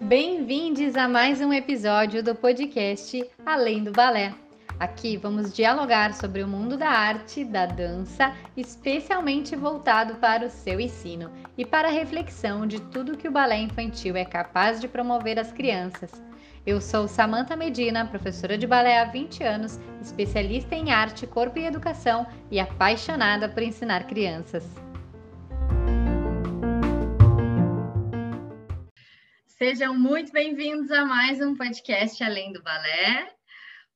Bem-vindos a mais um episódio do podcast Além do Balé. Aqui vamos dialogar sobre o mundo da arte, da dança, especialmente voltado para o seu ensino e para a reflexão de tudo que o balé infantil é capaz de promover às crianças. Eu sou Samantha Medina, professora de balé há 20 anos, especialista em arte, corpo e educação e apaixonada por ensinar crianças. Sejam muito bem-vindos a mais um podcast Além do Balé.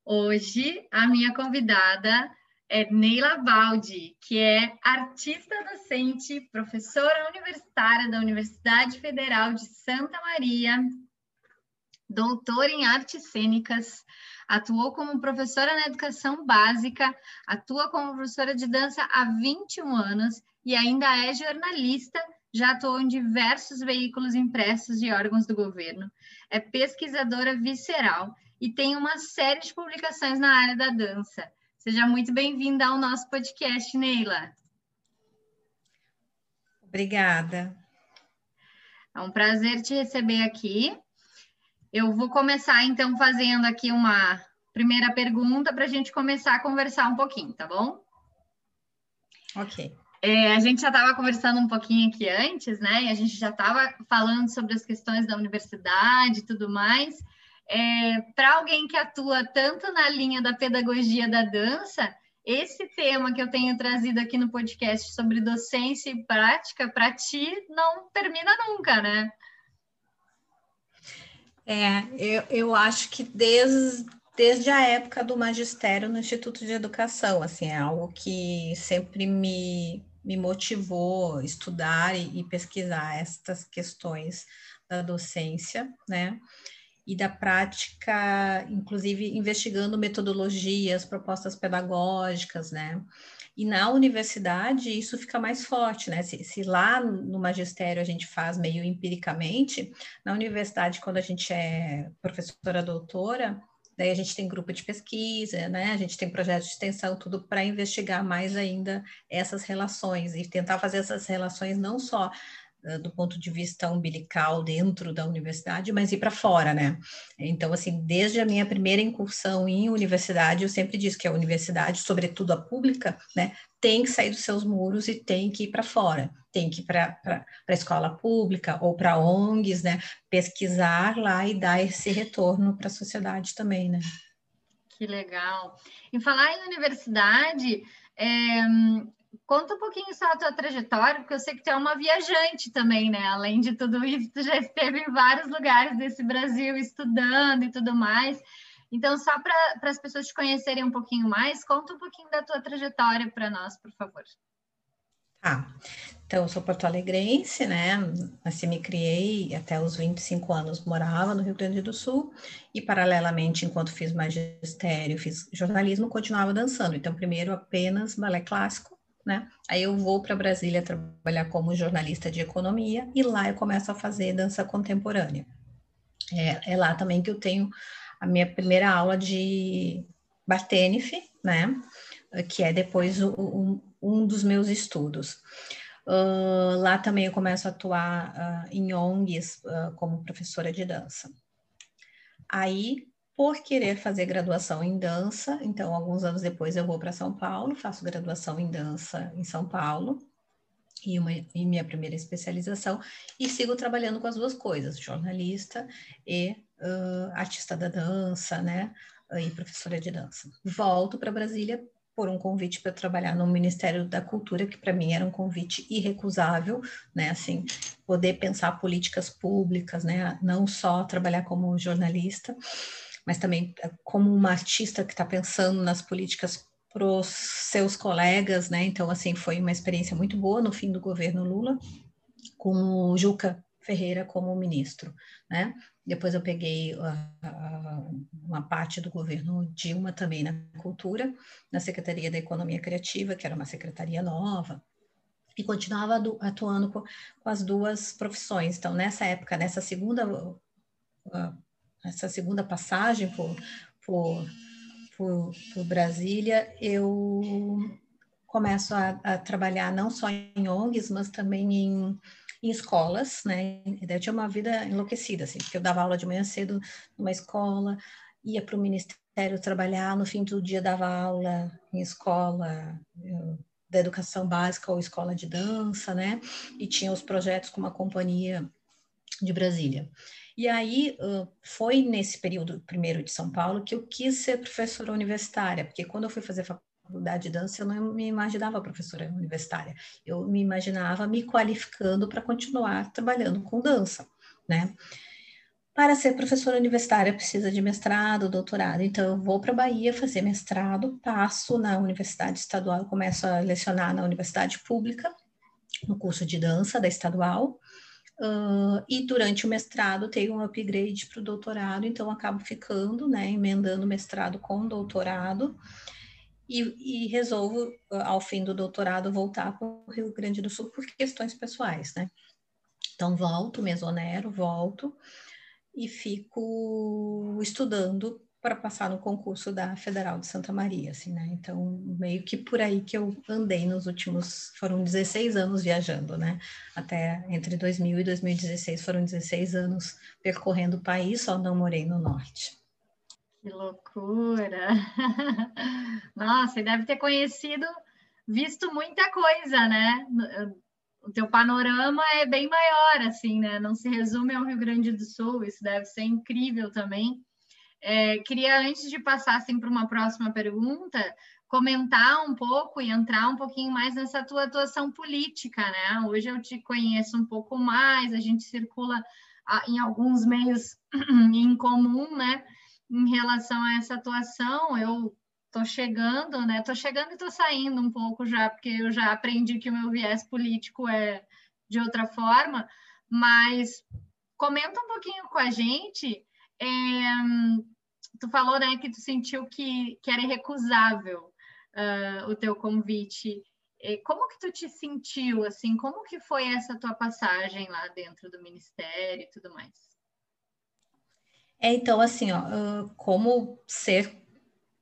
Hoje, a minha convidada é Neila Baldi, que é artista docente, professora universitária da Universidade Federal de Santa Maria, doutora em artes cênicas, atuou como professora na educação básica, atua como professora de dança há 21 anos e ainda é jornalista já atuou em diversos veículos impressos de órgãos do governo, é pesquisadora visceral e tem uma série de publicações na área da dança. Seja muito bem-vinda ao nosso podcast, Neila. Obrigada. É um prazer te receber aqui. Eu vou começar, então, fazendo aqui uma primeira pergunta para a gente começar a conversar um pouquinho, tá bom? Ok. É, a gente já estava conversando um pouquinho aqui antes, né? E a gente já estava falando sobre as questões da universidade e tudo mais. É, Para alguém que atua tanto na linha da pedagogia da dança, esse tema que eu tenho trazido aqui no podcast sobre docência e prática, para ti, não termina nunca, né? É, eu, eu acho que desde, desde a época do magistério no Instituto de Educação, assim, é algo que sempre me, me motivou estudar e, e pesquisar estas questões da docência, né? E da prática, inclusive investigando metodologias, propostas pedagógicas, né? E na universidade isso fica mais forte, né? Se, se, lá no magistério a gente faz meio empiricamente, na universidade, quando a gente é professora doutora, Daí a gente tem grupo de pesquisa, né? A gente tem projeto de extensão, tudo para investigar mais ainda essas relações e tentar fazer essas relações não só do ponto de vista umbilical dentro da universidade, mas ir para fora, né? Então, assim, desde a minha primeira incursão em universidade, eu sempre disse que a universidade, sobretudo a pública, né, tem que sair dos seus muros e tem que ir para fora, tem que ir para a escola pública ou para ONGs, né, pesquisar lá e dar esse retorno para a sociedade também, né? Que legal. Em falar em universidade, é, Conta um pouquinho só a tua trajetória, porque eu sei que tu é uma viajante também, né? Além de tudo isso, tu já esteve em vários lugares desse Brasil estudando e tudo mais. Então, só para as pessoas te conhecerem um pouquinho mais, conta um pouquinho da tua trajetória para nós, por favor. Ah, então eu sou porto-alegrense, né? Assim me criei até os 25 anos, morava no Rio Grande do Sul e paralelamente, enquanto fiz magistério, fiz jornalismo, continuava dançando. Então, primeiro apenas balé clássico, né? Aí eu vou para Brasília trabalhar como jornalista de economia e lá eu começo a fazer dança contemporânea. É, é lá também que eu tenho a minha primeira aula de Bartenif, né? Que é depois o, um, um dos meus estudos. Uh, lá também eu começo a atuar uh, em ONGs uh, como professora de dança. Aí por querer fazer graduação em dança. Então, alguns anos depois eu vou para São Paulo, faço graduação em dança em São Paulo e, uma, e minha primeira especialização e sigo trabalhando com as duas coisas, jornalista e uh, artista da dança, né? E professora de dança. Volto para Brasília por um convite para trabalhar no Ministério da Cultura, que para mim era um convite irrecusável, né? Assim, poder pensar políticas públicas, né? Não só trabalhar como jornalista mas também eh, como uma artista que está pensando nas políticas para os seus colegas, né? Então, assim, foi uma experiência muito boa no fim do governo Lula, com o Juca Ferreira como ministro, né? Depois eu peguei uh, uh, uma parte do governo Dilma também na cultura, na Secretaria da Economia Criativa, que era uma secretaria nova, e continuava atuando com, as duas profissões. Então, nessa época, nessa segunda uh, essa segunda passagem por, por, por, por Brasília, eu começo a, a, trabalhar não só em ONGs, mas também em, em escolas, né? Eu tinha uma vida enlouquecida, assim, porque eu dava aula de manhã cedo numa escola, ia para o ministério trabalhar, no fim do dia dava aula em escola eu, da educação básica ou escola de dança, né? E tinha os projetos com uma companhia de Brasília. E aí foi nesse período primeiro de São Paulo que eu quis ser professora universitária, porque quando eu fui fazer faculdade de dança eu não me imaginava professora universitária, eu me imaginava me qualificando para continuar trabalhando com dança, né? Para ser professora universitária precisa de mestrado, doutorado. Então eu vou para a Bahia fazer mestrado, passo na universidade estadual, começo a lecionar na universidade pública, no curso de dança da estadual. Uh, e durante o mestrado tenho um upgrade para o doutorado, então acabo ficando, né, emendando mestrado com doutorado, e, e resolvo, ao fim do doutorado, voltar para o Rio Grande do Sul por questões pessoais, né. Então volto, me exonero, volto, e fico estudando para passar no concurso da Federal de Santa Maria, assim, né? Então, meio que por aí que eu andei nos últimos, foram 16 anos viajando, né? Até entre 2000 e 2016 foram 16 anos percorrendo o país, só não morei no norte. Que loucura! Nossa, e deve ter conhecido, visto muita coisa, né? O teu panorama é bem maior, assim, né? Não se resume ao Rio Grande do Sul, isso deve ser incrível também. É, queria, antes de passar assim, para uma próxima pergunta, comentar um pouco e entrar um pouquinho mais nessa tua atuação política, né? Hoje eu te conheço um pouco mais, a gente circula em alguns meios em comum, né? Em relação a essa atuação, eu tô chegando, né? Tô chegando e tô saindo um pouco já, porque eu já aprendi que o meu viés político é de outra forma, mas comenta um pouquinho com a gente é, tu falou, né, que tu sentiu que, que era irrecusável uh, o teu convite. Como que tu te sentiu, assim, como que foi essa tua passagem lá dentro do ministério e tudo mais? É, então, assim, ó, como ser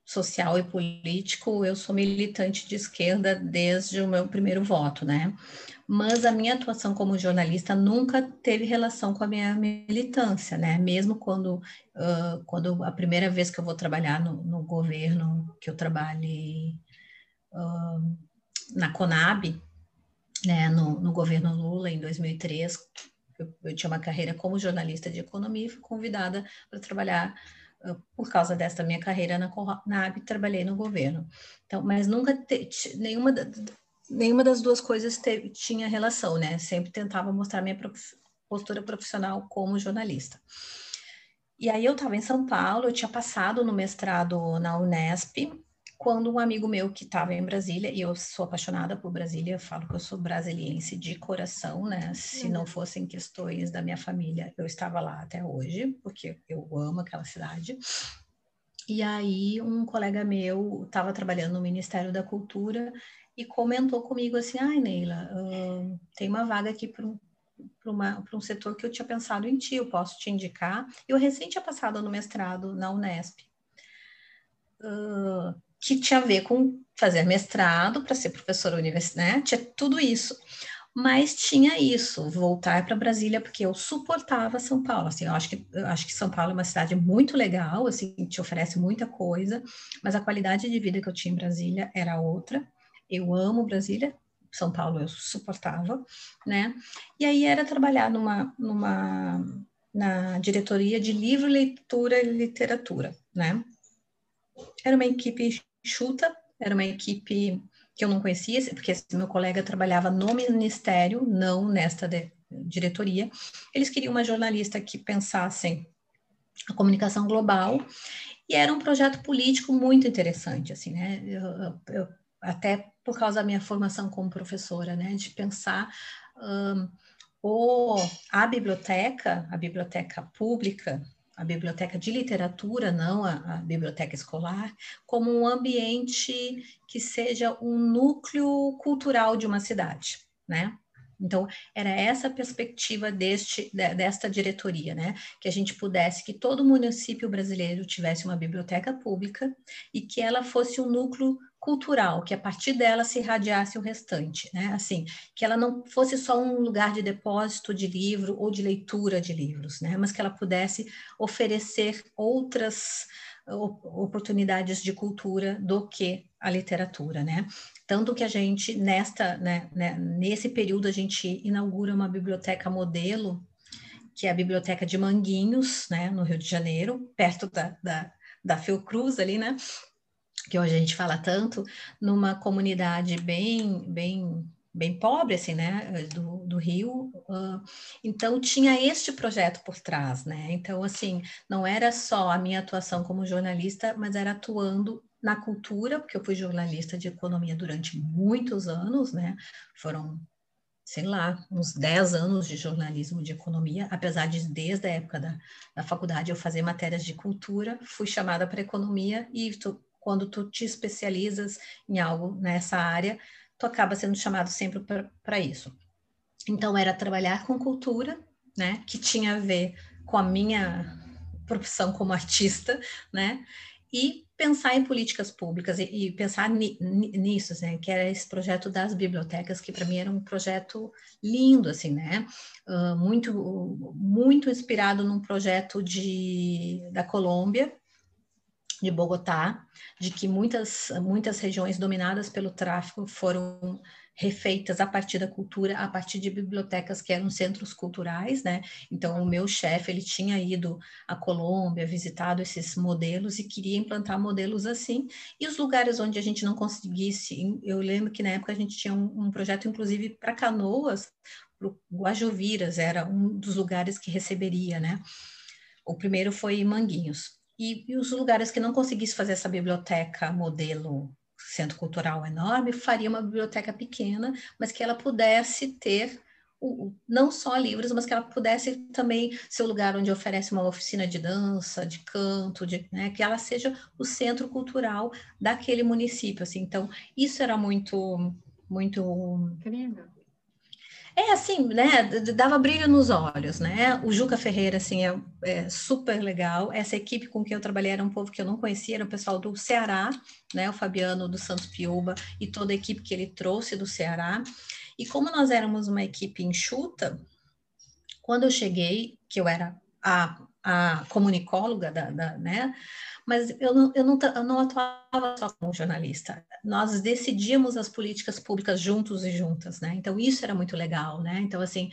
social e político, eu sou militante de esquerda desde o meu primeiro voto, né? Mas a minha atuação como jornalista nunca teve relação com a minha militância, né? Mesmo quando, uh, quando a primeira vez que eu vou trabalhar no, no governo, que eu trabalhei uh, na Conab, né, no, no governo Lula em 2003, eu, eu tinha uma carreira como jornalista de economia e fui convidada para trabalhar por causa desta minha carreira na Conab, trabalhei no governo. Então, mas nunca te, nenhuma, nenhuma das duas coisas te, tinha relação, né? Sempre tentava mostrar minha prof, postura profissional como jornalista. E aí eu estava em São Paulo, eu tinha passado no mestrado na Unesp, quando um amigo meu que estava em Brasília, e eu sou apaixonada por Brasília, eu falo que eu sou brasiliense de coração, né? Se não uhum. fossem questões da minha família, eu estava lá até hoje, porque eu amo aquela cidade. E aí um colega meu estava trabalhando no Ministério da Cultura e comentou comigo assim, ai Neila, uh, tem uma vaga aqui para um para um setor que eu tinha pensado em ti, eu posso te indicar. Eu recém tinha passado no mestrado na Unesp. Uh, que tinha a ver com fazer mestrado para ser professora universitária, né? Tinha tudo isso. Mas tinha isso, voltar para Brasília, porque eu suportava São Paulo. Assim, eu acho que, eu acho que São Paulo é uma cidade muito legal, assim, te oferece muita coisa, mas a qualidade de vida que eu tinha em Brasília era outra. Eu amo Brasília, São Paulo eu suportava, né? E aí era trabalhar numa, numa na diretoria de livro, leitura e literatura, né? Era uma equipe Chuta, era uma equipe que eu não conhecia, porque meu colega trabalhava no ministério, não nesta de, diretoria. Eles queriam uma jornalista que pensasse a comunicação global e era um projeto político muito interessante, assim, né? Eu, eu, até por causa da minha formação como professora, né? De pensar um, o, a biblioteca, a biblioteca pública, a biblioteca de literatura, não a, a, biblioteca escolar, como um ambiente que seja um núcleo cultural de uma cidade, né? Então, era essa a perspectiva deste, desta diretoria, né? Que a gente pudesse, que todo município brasileiro tivesse uma biblioteca pública e que ela fosse um núcleo cultural, que a partir dela se irradiasse o restante, né? Assim, que ela não fosse só um lugar de depósito de livro ou de leitura de livros, né? Mas que ela pudesse oferecer outras oportunidades de cultura do que a literatura, né? Tanto que a gente, nesta, né, né, nesse período, a gente inaugura uma biblioteca modelo, que é a Biblioteca de Manguinhos, né, no Rio de Janeiro, perto da, da, da Fiocruz ali, né? Que hoje a gente fala tanto, numa comunidade bem, bem bem pobre, assim, né, do, do Rio. Uh, então, tinha este projeto por trás, né? Então, assim, não era só a minha atuação como jornalista, mas era atuando na cultura, porque eu fui jornalista de economia durante muitos anos, né? Foram, sei lá, uns 10 anos de jornalismo de economia, apesar de desde a época da, da faculdade eu fazer matérias de cultura, fui chamada para economia e quando tu te especializas em algo nessa área, tu acaba sendo chamado sempre para isso. Então, era trabalhar com cultura, né, que tinha a ver com a minha profissão como artista, né, e pensar em políticas públicas e, e pensar ni, nisso, né, que era esse projeto das bibliotecas, que para mim era um projeto lindo, assim, né, uh, muito, muito inspirado num projeto de, da Colômbia, de Bogotá, de que muitas, muitas regiões dominadas pelo tráfico foram refeitas a partir da cultura, a partir de bibliotecas que eram centros culturais, né? Então, o meu chefe, ele tinha ido à Colômbia, visitado esses modelos e queria implantar modelos assim. E os lugares onde a gente não conseguisse, eu lembro que na época a gente tinha um, um projeto, inclusive, para Canoas, para Guajoviras, era um dos lugares que receberia, né? O primeiro foi Manguinhos. E, e os lugares que não conseguisse fazer essa biblioteca modelo centro cultural enorme, faria uma biblioteca pequena, mas que ela pudesse ter o, não só livros, mas que ela pudesse também ser o lugar onde oferece uma oficina de dança, de canto, de, né, que ela seja o centro cultural daquele município. Assim. Então, isso era muito, muito incrível. É assim, né? Dava brilho nos olhos, né? O Juca Ferreira, assim, é, é, super legal. Essa equipe com quem eu trabalhei era um povo que eu não conhecia, era o pessoal do Ceará, né? O Fabiano do Santos Piuba e toda a equipe que ele trouxe do Ceará. E como nós éramos uma equipe enxuta, quando eu cheguei, que eu era a, a comunicóloga da, da né? mas eu não, eu, não, eu não atuava só como jornalista. Nós decidíamos as políticas públicas juntos e juntas, né? Então, isso era muito legal, né? Então, assim,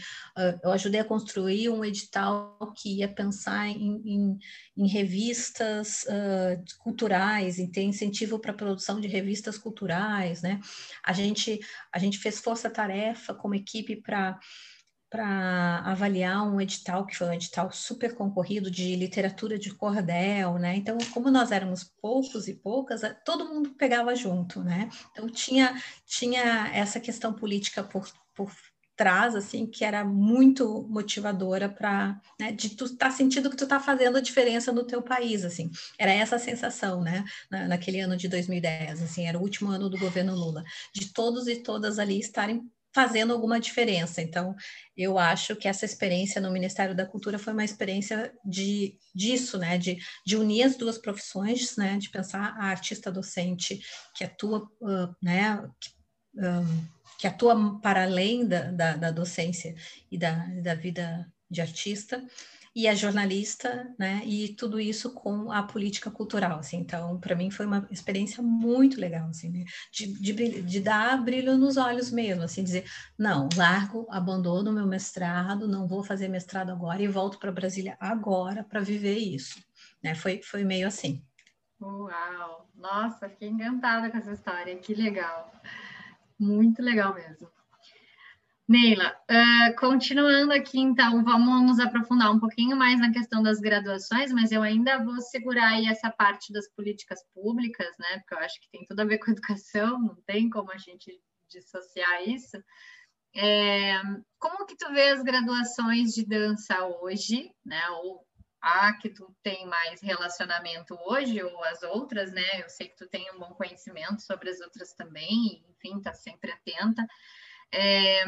eu ajudei a construir um edital que ia pensar em, em, em revistas uh, culturais, em ter incentivo para a produção de revistas culturais, né? A gente, a gente fez força-tarefa como equipe para para avaliar um edital que foi um edital super concorrido de literatura de cordel, né? Então, como nós éramos poucos e poucas, todo mundo pegava junto, né? Então tinha tinha essa questão política por, por trás assim que era muito motivadora para né, de tu estar tá sentindo que tu está fazendo a diferença no teu país assim era essa a sensação né Na, naquele ano de 2010 assim era o último ano do governo Lula de todos e todas ali estarem fazendo alguma diferença. Então, eu acho que essa experiência no Ministério da Cultura foi uma experiência de disso, né, de, de unir as duas profissões, né, de pensar a artista docente que atua, uh, né, que, um, que atua para além da, da, da docência e da, da vida de artista, e é jornalista, né? E tudo isso com a política cultural, assim. Então, para mim foi uma experiência muito legal, assim, né? de, de, de, dar brilho nos olhos mesmo, assim, dizer, não, largo, abandono meu mestrado, não vou fazer mestrado agora e volto para Brasília agora para viver isso, né? Foi, foi meio assim. Uau! Nossa, fiquei encantada com essa história, que legal. Muito legal mesmo. Neila, uh, continuando aqui, então, vamos nos aprofundar um pouquinho mais na questão das graduações, mas eu ainda vou segurar aí essa parte das políticas públicas, né? Porque eu acho que tem tudo a ver com educação, não tem como a gente dissociar isso. É, como que tu vê as graduações de dança hoje, né? Ou a que tu tem mais relacionamento hoje, ou as outras, né? Eu sei que tu tem um bom conhecimento sobre as outras também, enfim, tá sempre atenta. É,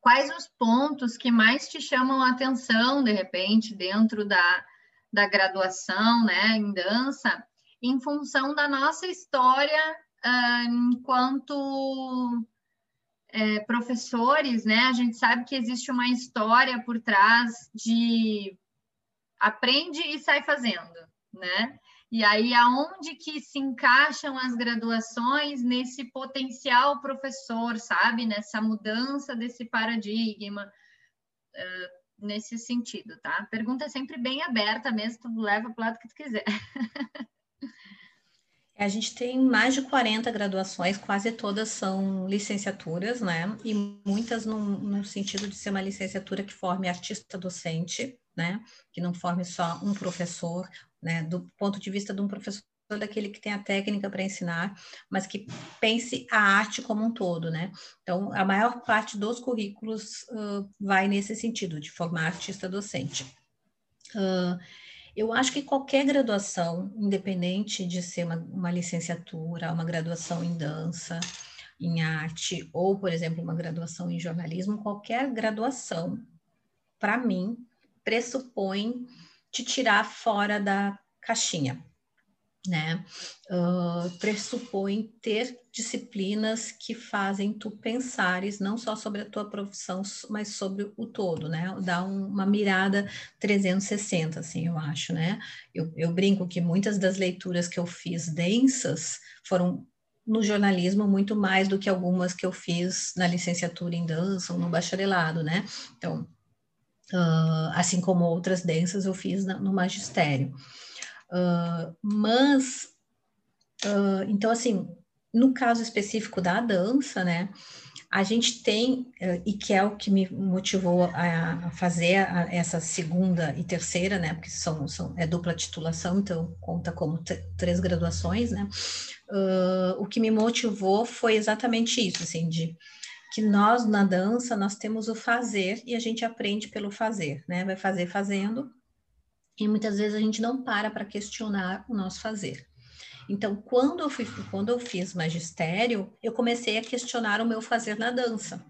quais os pontos que mais te chamam a atenção, de repente, dentro da, da graduação, né, em dança, em função da nossa história uh, enquanto é, professores, né? A gente sabe que existe uma história por trás de aprende e sai fazendo, né? E aí, aonde que se encaixam as graduações nesse potencial professor, sabe? Nessa mudança desse paradigma, uh, nesse sentido, tá? Pergunta é sempre bem aberta mesmo, tu leva para o lado que tu quiser. A gente tem mais de 40 graduações, quase todas são licenciaturas, né? E muitas no, no sentido de ser uma licenciatura que forme artista docente, né? Que não forme só um professor, né? Do ponto de vista de um professor daquele que tem a técnica para ensinar, mas que pense a arte como um todo, né? Então, a maior parte dos currículos uh, vai nesse sentido, de formar artista docente. Uh, eu acho que qualquer graduação, independente de ser uma, uma licenciatura, uma graduação em dança, em arte, ou, por exemplo, uma graduação em jornalismo, qualquer graduação, para mim, pressupõe te tirar fora da caixinha né? Uh, pressupõe ter disciplinas que fazem tu pensares não só sobre a tua profissão, mas sobre o todo, né? Dá um, uma mirada 360, assim, eu acho, né? Eu, eu brinco que muitas das leituras que eu fiz densas foram no jornalismo muito mais do que algumas que eu fiz na licenciatura em dança ou no bacharelado, né? Então, uh, assim como outras densas eu fiz na, no magistério. Uh, mas, uh, então, assim, no caso específico da dança, né, a gente tem, uh, e que é o que me motivou a, a fazer a, essa segunda e terceira, né, porque são, são é dupla titulação, então conta como três graduações, né, o que me motivou foi exatamente isso, assim, de que nós na dança nós temos o fazer e a gente aprende pelo fazer, né? Vai fazer fazendo e muitas vezes a gente não para para questionar o nosso fazer. Então, quando eu, fui, quando eu fiz magistério, eu comecei a questionar o meu fazer na dança,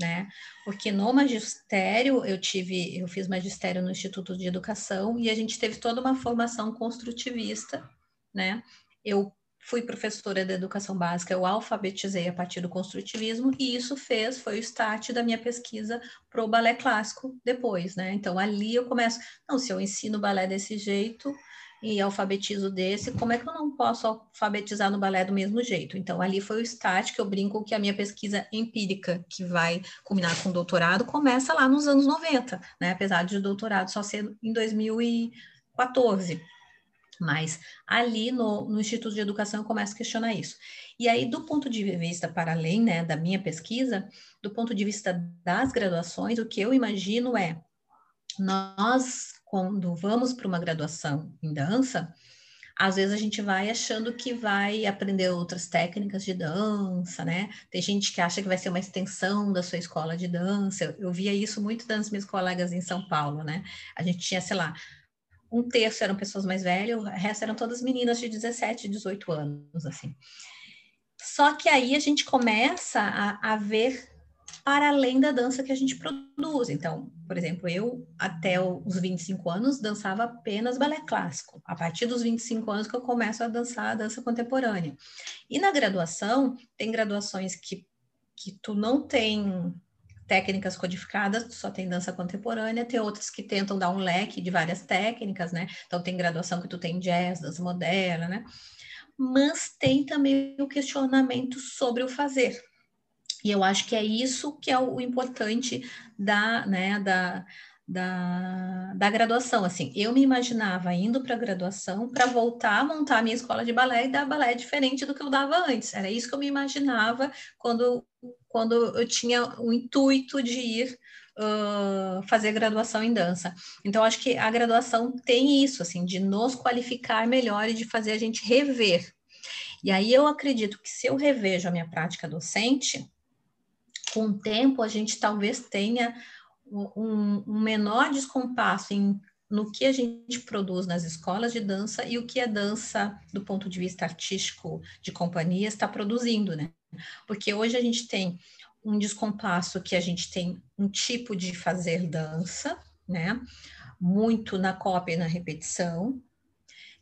né? Porque no magistério eu tive, eu fiz magistério no Instituto de Educação e a gente teve toda uma formação construtivista, né? Eu fui professora da educação básica, eu alfabetizei a partir do construtivismo e isso fez, foi o start da minha pesquisa para o balé clássico depois, né? Então ali eu começo, não, se eu ensino balé desse jeito e alfabetizo desse, como é que eu não posso alfabetizar no balé do mesmo jeito? Então ali foi o start que eu brinco que a minha pesquisa empírica, que vai culminar com o doutorado, começa lá nos anos 90, né? Apesar de o doutorado só ser em 2014. Mas ali no, no, Instituto de Educação eu começo a questionar isso. E aí, do ponto de vista, para além né, da minha pesquisa, do ponto de vista das graduações, o que eu imagino é, nós, quando vamos para uma graduação em dança, às vezes a gente vai achando que vai aprender outras técnicas de dança, né? Tem gente que acha que vai ser uma extensão da sua escola de dança. Eu, eu via isso muito das minhas colegas em São Paulo, né? A gente tinha, sei lá, um terço eram pessoas mais velhas, o resto eram todas meninas de 17, 18 anos, assim. Só que aí a gente começa a, a ver para além da dança que a gente produz. Então, por exemplo, eu até os 25 anos dançava apenas balé clássico. A partir dos 25 anos que eu começo a dançar a dança contemporânea. E na graduação, tem graduações que, que tu não tem técnicas codificadas, só tem dança contemporânea, tem outras que tentam dar um leque de várias técnicas, né? Então tem graduação que tu tem jazz, dança moderna, né? Mas tem também o questionamento sobre o fazer. E eu acho que é isso que é o importante da, né, da, da, da graduação. Assim, eu me imaginava indo para a graduação para voltar a montar a minha escola de balé e dar balé diferente do que eu dava antes. Era isso que eu me imaginava quando, quando eu tinha o intuito de ir uh, fazer graduação em dança. Então, acho que a graduação tem isso, assim, de nos qualificar melhor e de fazer a gente rever. E aí eu acredito que se eu revejo a minha prática docente, com o tempo a gente talvez tenha um, um menor descompasso em, no que a gente produz nas escolas de dança e o que a dança, do ponto de vista artístico de companhia, está produzindo, né? Porque hoje a gente tem um descompasso que a gente tem um tipo de fazer dança, né? Muito na cópia e na repetição,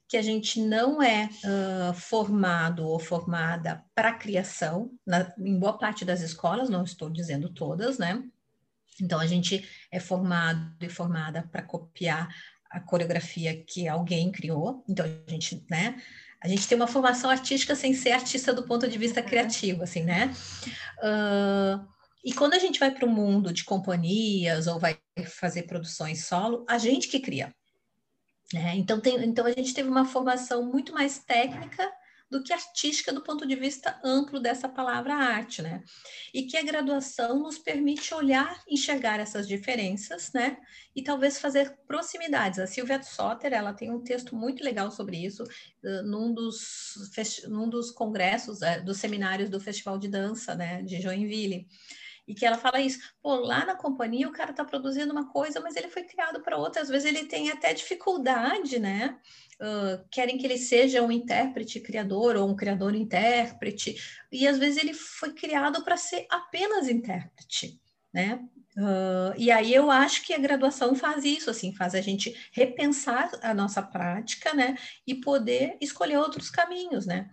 que a gente não é uh, formado ou formada para criação, na, em boa parte das escolas, não estou dizendo todas, né? Então, a gente é formado e formada para copiar a coreografia que alguém criou. Então, a gente, né? A gente tem uma formação artística sem ser artista do ponto de vista criativo, assim, né? Uh, e quando a gente vai para o mundo de companhias ou vai fazer produções solo, a gente que cria. Né? Então, tem, então a gente teve uma formação muito mais técnica do que artística do ponto de vista amplo dessa palavra arte, né? E que a graduação nos permite olhar, enxergar essas diferenças, né? E talvez fazer proximidades. A Silvia Soter, ela tem um texto muito legal sobre isso uh, num, dos, num dos congressos, uh, dos seminários do Festival de Dança, né? De Joinville e que ela fala isso, pô, lá na companhia o cara está produzindo uma coisa, mas ele foi criado para outra, às vezes ele tem até dificuldade, né? Querem que ele seja um intérprete criador ou um criador intérprete, e às vezes ele foi criado para ser apenas intérprete, né? Uh, e aí eu acho que a graduação faz isso, assim, faz a gente repensar a nossa prática, né? E poder escolher outros caminhos, né?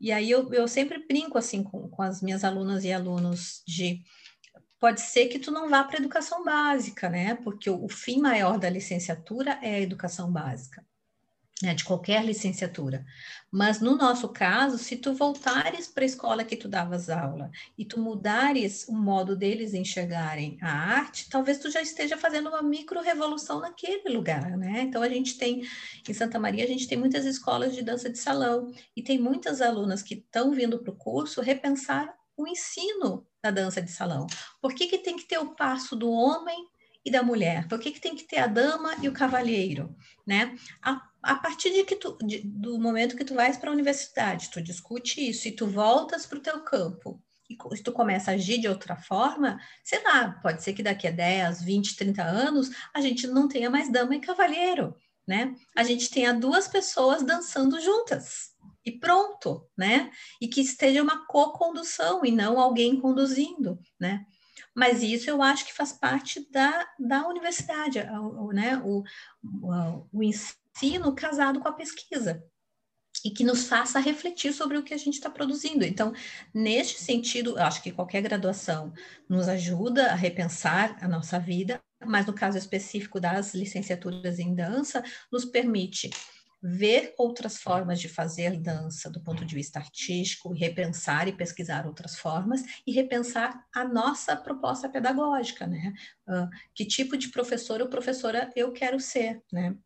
E aí eu, eu sempre brinco assim com, com as minhas alunas e alunos de pode ser que tu não vá para a educação básica, né? Porque o, o, fim maior da licenciatura é a educação básica, né? De qualquer licenciatura. Mas no nosso caso, se tu voltares para a escola que tu davas aula e tu mudares o modo deles enxergarem a arte, talvez tu já esteja fazendo uma micro revolução naquele lugar, né? Então a gente tem em Santa Maria a gente tem muitas escolas de dança de salão e tem muitas alunas que estão vindo para o curso repensar o ensino da dança de salão? Por que, que tem que ter o passo do homem e da mulher? Por que, que tem que ter a dama e o cavalheiro? Né? A, a partir de que tu, de, do momento que tu vais para a universidade, tu discute isso e tu voltas para o teu campo e tu começa a agir de outra forma, sei lá, pode ser que daqui a 10, 20, 30 anos a gente não tenha mais dama e cavalheiro, né? A gente tenha duas pessoas dançando juntas, e pronto, né? E que esteja uma co-condução e não alguém conduzindo, né? Mas isso eu acho que faz parte da, da universidade, né? o, o, o ensino casado com a pesquisa, e que nos faça refletir sobre o que a gente está produzindo. Então, neste sentido, acho que qualquer graduação nos ajuda a repensar a nossa vida, mas no caso específico das licenciaturas em dança, nos permite ver outras formas de fazer dança do ponto de vista artístico, repensar e pesquisar outras formas e repensar a nossa proposta pedagógica, né? Uh, que tipo de professor ou professora eu quero ser, né?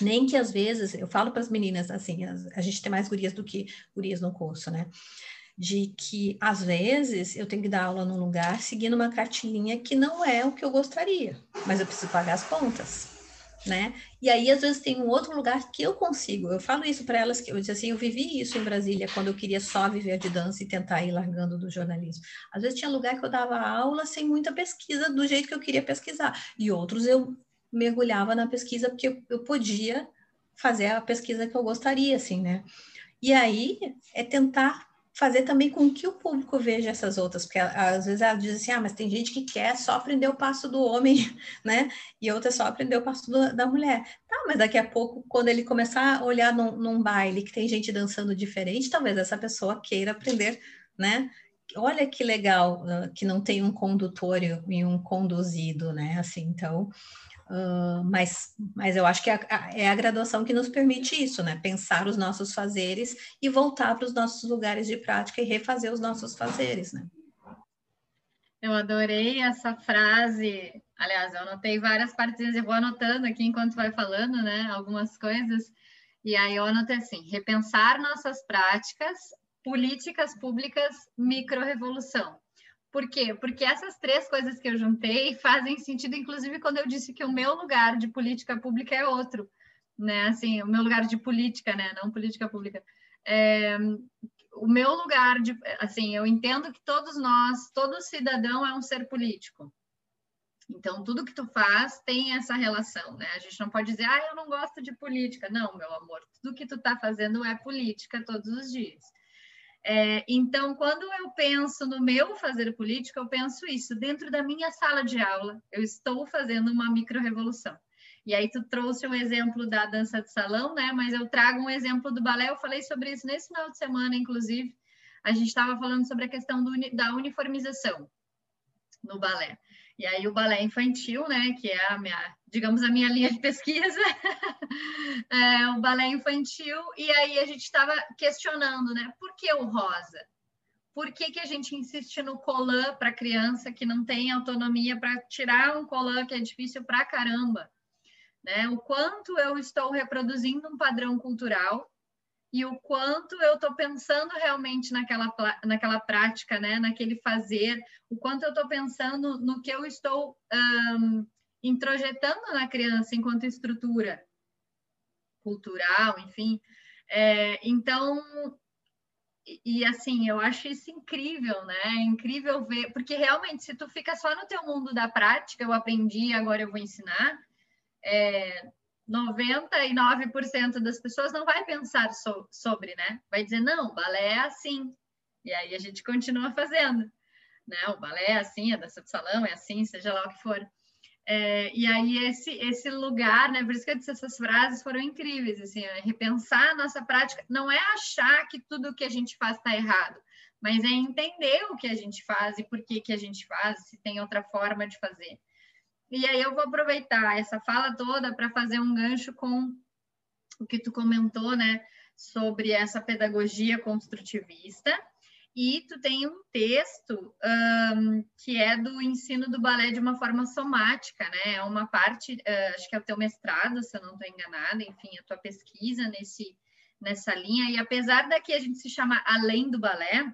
Nem que às vezes, eu falo para as meninas assim, a, gente tem mais gurias do que gurias no curso, né? de que às vezes eu tenho que dar aula num lugar seguindo uma cartilinha que não é o que eu gostaria, mas eu preciso pagar as contas né? E aí, às vezes, tem um outro lugar que eu consigo. Eu falo isso para elas, que eu disse assim, eu vivi isso em Brasília, quando eu queria só viver de dança e tentar ir largando do jornalismo. Às vezes tinha lugar que eu dava aula sem muita pesquisa, do jeito que eu queria pesquisar. E outros eu mergulhava na pesquisa porque eu, podia fazer a pesquisa que eu gostaria, assim, né? E aí é tentar fazer também com que o público veja essas outras, porque às vezes ela diz assim, ah, mas tem gente que quer só aprender o passo do homem, né? E outra só aprender o passo do, da mulher. Tá, mas daqui a pouco, quando ele começar a olhar num, num baile que tem gente dançando diferente, talvez essa pessoa queira aprender, né? Olha que legal uh, que não tem um condutório e um conduzido, né? Assim, então, Uh, mas, mas eu acho que é a, é a graduação que nos permite isso, né? Pensar os nossos fazeres e voltar para os nossos lugares de prática e refazer os nossos fazeres, né? Eu adorei essa frase. Aliás, eu anotei várias partes, eu vou anotando aqui enquanto vai falando, né? Algumas coisas. E aí eu anotei assim: repensar nossas práticas, políticas públicas, micro-revolução. Por quê? Porque essas três coisas que eu juntei fazem sentido, inclusive, quando eu disse que o meu lugar de política pública é outro, né? Assim, o meu lugar de política, né? Não política pública. É, o meu lugar de, assim, eu entendo que todos nós, todo cidadão é um ser político. Então, tudo que tu faz tem essa relação, né? A gente não pode dizer, ah, eu não gosto de política. Não, meu amor, tudo que tu tá fazendo é política todos os dias. É, então, quando eu penso no meu fazer político, eu penso isso. Dentro da minha sala de aula, eu estou fazendo uma micro-revolução. E aí tu trouxe um exemplo da dança de salão, né? Mas eu trago um exemplo do balé. Eu falei sobre isso nesse final de semana, inclusive. A gente estava falando sobre a questão do, da uniformização no balé. E aí o balé infantil, né, que é a minha, digamos, a minha linha de pesquisa, é, o balé infantil, e aí a gente estava questionando, né, por que o rosa? Por que, que a gente insiste no colã para criança que não tem autonomia para tirar um colã que é difícil para caramba? Né? O quanto eu estou reproduzindo um padrão cultural e o quanto eu estou pensando realmente naquela, naquela prática, né? naquele fazer, o quanto eu estou pensando no que eu estou um, introjetando na criança enquanto estrutura cultural, enfim. É, então, e, e, assim, eu acho isso incrível, né? É incrível ver, porque realmente, se tu fica só no teu mundo da prática, eu aprendi, agora eu vou ensinar, é, 99% das pessoas não vai pensar so, sobre, né? Vai dizer, não, balé é assim. E aí a gente continua fazendo. Né? O balé é assim, a dança de salão é assim, seja lá o que for. É, e aí esse, esse lugar, né? Por isso que eu disse, essas frases foram incríveis, assim, é repensar a nossa prática. Não é achar que tudo que a gente faz está errado, mas é entender o que a gente faz e por que, que a gente faz, se tem outra forma de fazer. E aí eu vou aproveitar essa fala toda para fazer um gancho com o que tu comentou, né, sobre essa pedagogia construtivista. E tu tem um texto um, que é do ensino do balé de uma forma somática, né? É uma parte, uh, acho que é o teu mestrado, se eu não estou enganada, enfim, a tua pesquisa nesse, nessa linha. E apesar daqui a gente se chama Além do Balé,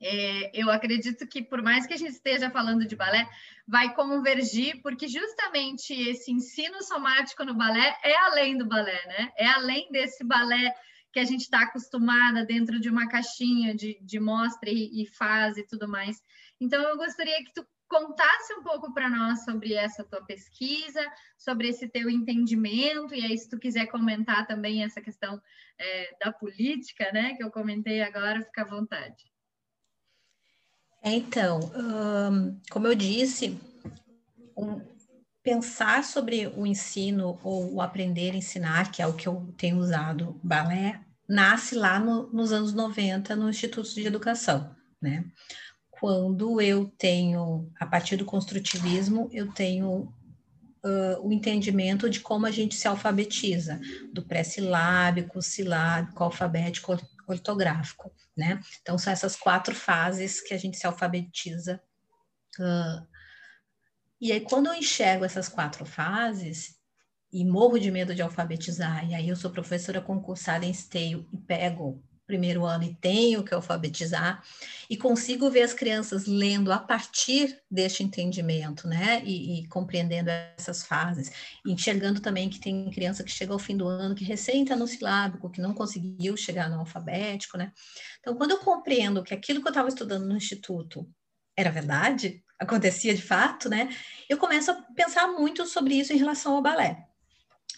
é, eu acredito que, por mais que a gente esteja falando de balé, vai convergir, porque justamente esse ensino somático no balé é além do balé, né? É além desse balé que a gente está acostumada dentro de uma caixinha de, de mostra e, e fase e tudo mais. Então, eu gostaria que tu contasse um pouco para nós sobre essa tua pesquisa, sobre esse teu entendimento, e aí, se tu quiser comentar também essa questão é, da política, né, que eu comentei agora, fica à vontade. É, então, como eu disse, um, pensar sobre o ensino ou o aprender a ensinar, que é o que eu tenho usado, balé, nasce lá no, nos anos 90 no Instituto de Educação, né? Quando eu tenho, a partir do construtivismo, eu tenho uh, o entendimento de como a gente se alfabetiza, do pré-silábico, silábico, alfabético, ortográfico, né? Então, são essas quatro fases que a gente se alfabetiza. Uh, e aí, quando eu enxergo essas quatro fases, e morro de medo de alfabetizar, e aí eu sou professora concursada em esteio e pego primeiro ano e tenho que alfabetizar, e consigo ver as crianças lendo a partir deste entendimento, né? E, e, compreendendo essas fases, enxergando também que tem criança que chega ao fim do ano que recém está no silábico, que não conseguiu chegar no alfabético, né? Então, quando eu compreendo que aquilo que eu estava estudando no instituto era verdade, acontecia de fato, né? Eu começo a pensar muito sobre isso em relação ao balé.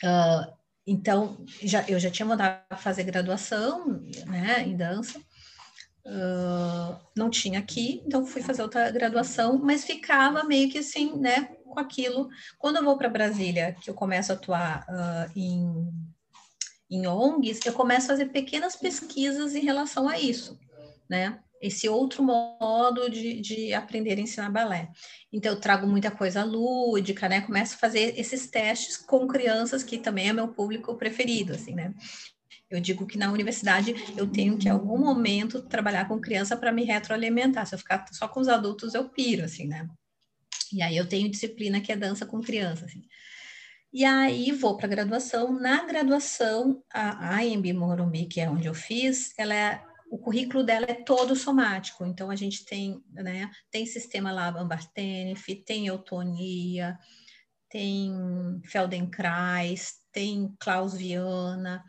Uh, então, já, eu já tinha mandado fazer graduação né, em dança, uh, não tinha aqui, então fui fazer outra graduação, mas ficava meio que assim, né, com aquilo. Quando eu vou para Brasília, que eu começo a atuar uh, em, em ONGs, eu começo a fazer pequenas pesquisas em relação a isso, né? esse outro modo de, de aprender a ensinar balé. Então, eu trago muita coisa lúdica, né? Começo a fazer esses testes com crianças, que também é meu público preferido, assim, né? Eu digo que na universidade eu tenho que, em algum momento, trabalhar com criança para me retroalimentar. Se eu ficar só com os adultos, eu piro, assim, né? E aí eu tenho disciplina que é dança com criança, assim. E aí vou para a graduação. Na graduação, a AMB Morumbi, que é onde eu fiz, ela é o currículo dela é todo somático, então a gente tem, né, tem sistema lá Bambartenef, tem eutonia, tem Feldenkrais, tem Klaus Viana,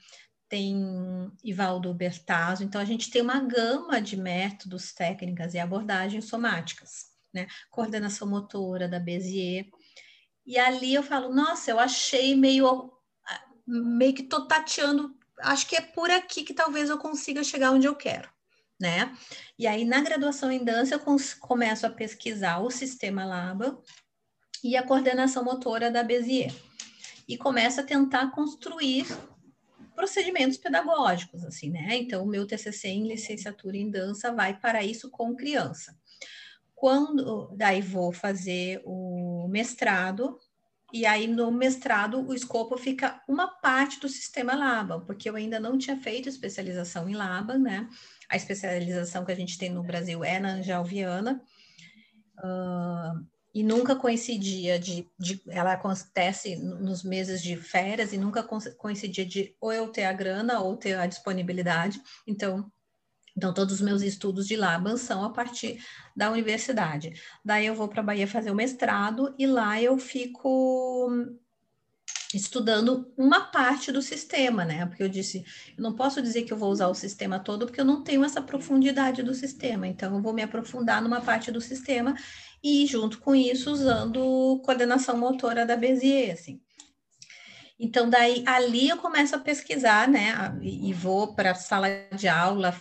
tem Ivaldo Bertazzo, então a gente tem uma gama de métodos, técnicas e abordagens somáticas, né, coordenação motora da Bézier, e ali eu falo, nossa, eu achei meio, meio que tô tateando acho que é por aqui que talvez eu consiga chegar onde eu quero, né? E aí, na graduação em dança, eu começo a pesquisar o sistema LABA e a coordenação motora da Bézier. e começo a tentar construir procedimentos pedagógicos, assim, né? Então, o meu TCC em licenciatura em dança vai para isso com criança. Quando daí vou fazer o mestrado, e aí no mestrado o escopo fica uma parte do sistema Laban, porque eu ainda não tinha feito especialização em Laban, né? A especialização que a gente tem no Brasil é na Angelviana. Uh, e nunca coincidia de, de, ela acontece nos meses de férias e nunca coincidia de ou eu ter a grana ou ter a disponibilidade. Então, então todos os meus estudos de Laban são a partir da universidade. Daí eu vou para a Bahia fazer o mestrado e lá eu fico estudando uma parte do sistema, né? Porque eu disse, eu não posso dizer que eu vou usar o sistema todo porque eu não tenho essa profundidade do sistema. Então eu vou me aprofundar numa parte do sistema e junto com isso usando coordenação motora da Bézier, assim. Então, daí, ali eu começo a pesquisar, né, e, vou para a sala de aula.